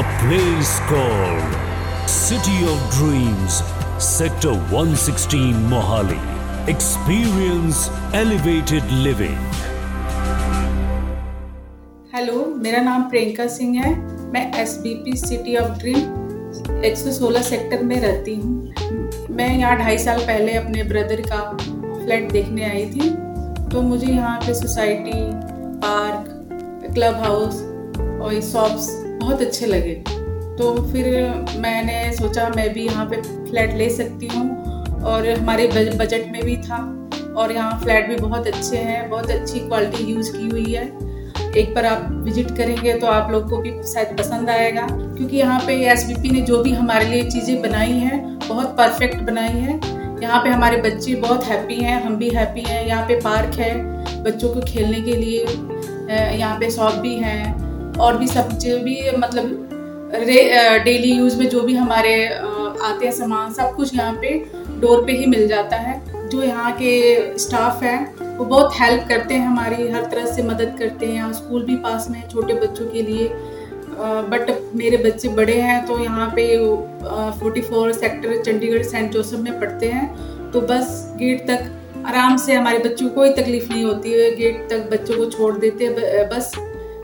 Place called City of Dreams, Sector 116 Mohali. Experience elevated living. Hello मेरा नाम प्रियंका सिंह है मैं S B P city of dream 116 sector में रहती हूँ मैं यहाँ ढाई साल पहले अपने ब्रदर का फ्लैट देखने आई थी तो मुझे यहाँ पे सोसाइटी पार्क क्लब हाउस और शॉप्स बहुत अच्छे लगे। तो फिर मैंने सोचा, मैं भी यहाँ पे फ्लैट ले सकती हूँ। और हमारे बजट में भी था। और यहाँ फ्लैट भी बहुत अच्छे हैं, बहुत अच्छी क्वालिटी यूज़ की हुई है। एक बार आप विज़िट करेंगे तो आप लोग को भी शायद पसंद आएगा। क्योंकि यहाँ पे एस ने जो भी हमारे लिए चीज़ें बनाई हैं, बहुत परफेक्ट बनाई हैं। यहाँ पे हमारे बच्चे बहुत हैप्पी हैं, हम भी हैप्पी हैं। यहाँ पे पार्क है बच्चों को खेलने के लिए। यहाँ पे शॉप भी हैं। और भी सब जो भी मतलब डेली यूज़ में जो भी हमारे आते हैं सामान, सब कुछ यहाँ पे डोर पे ही मिल जाता है। जो यहाँ के स्टाफ हैं, वो बहुत हेल्प करते हैं हमारी, हर तरह से मदद करते हैं। यहाँ स्कूल भी पास में है छोटे बच्चों के लिए। बट मेरे बच्चे बड़े हैं तो यहाँ पे forty four sector Chandigarh saint Joseph में पढ़ते हैं। तो बस गेट तक आराम से हमारे बच्चों को कोई तकलीफ़ नहीं होती है। गेट तक बच्चों को छोड़ देते हैं बस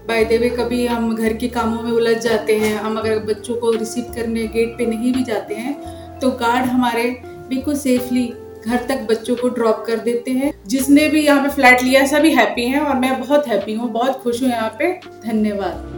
बाय देवे कभी हम घर के कामों में उलझ जाते हैं, हम अगर बच्चों को रिसीव करने गेट पे नहीं भी जाते हैं तो गार्ड हमारे बिल्कुल सेफली घर तक बच्चों को ड्रॉप कर देते हैं। जिसने भी यहाँ पे फ्लैट लिया, सभी हैप्पी हैं और मैं बहुत हैप्पी हूँ, बहुत खुश हूँ यहाँ पे। धन्यवाद।